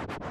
you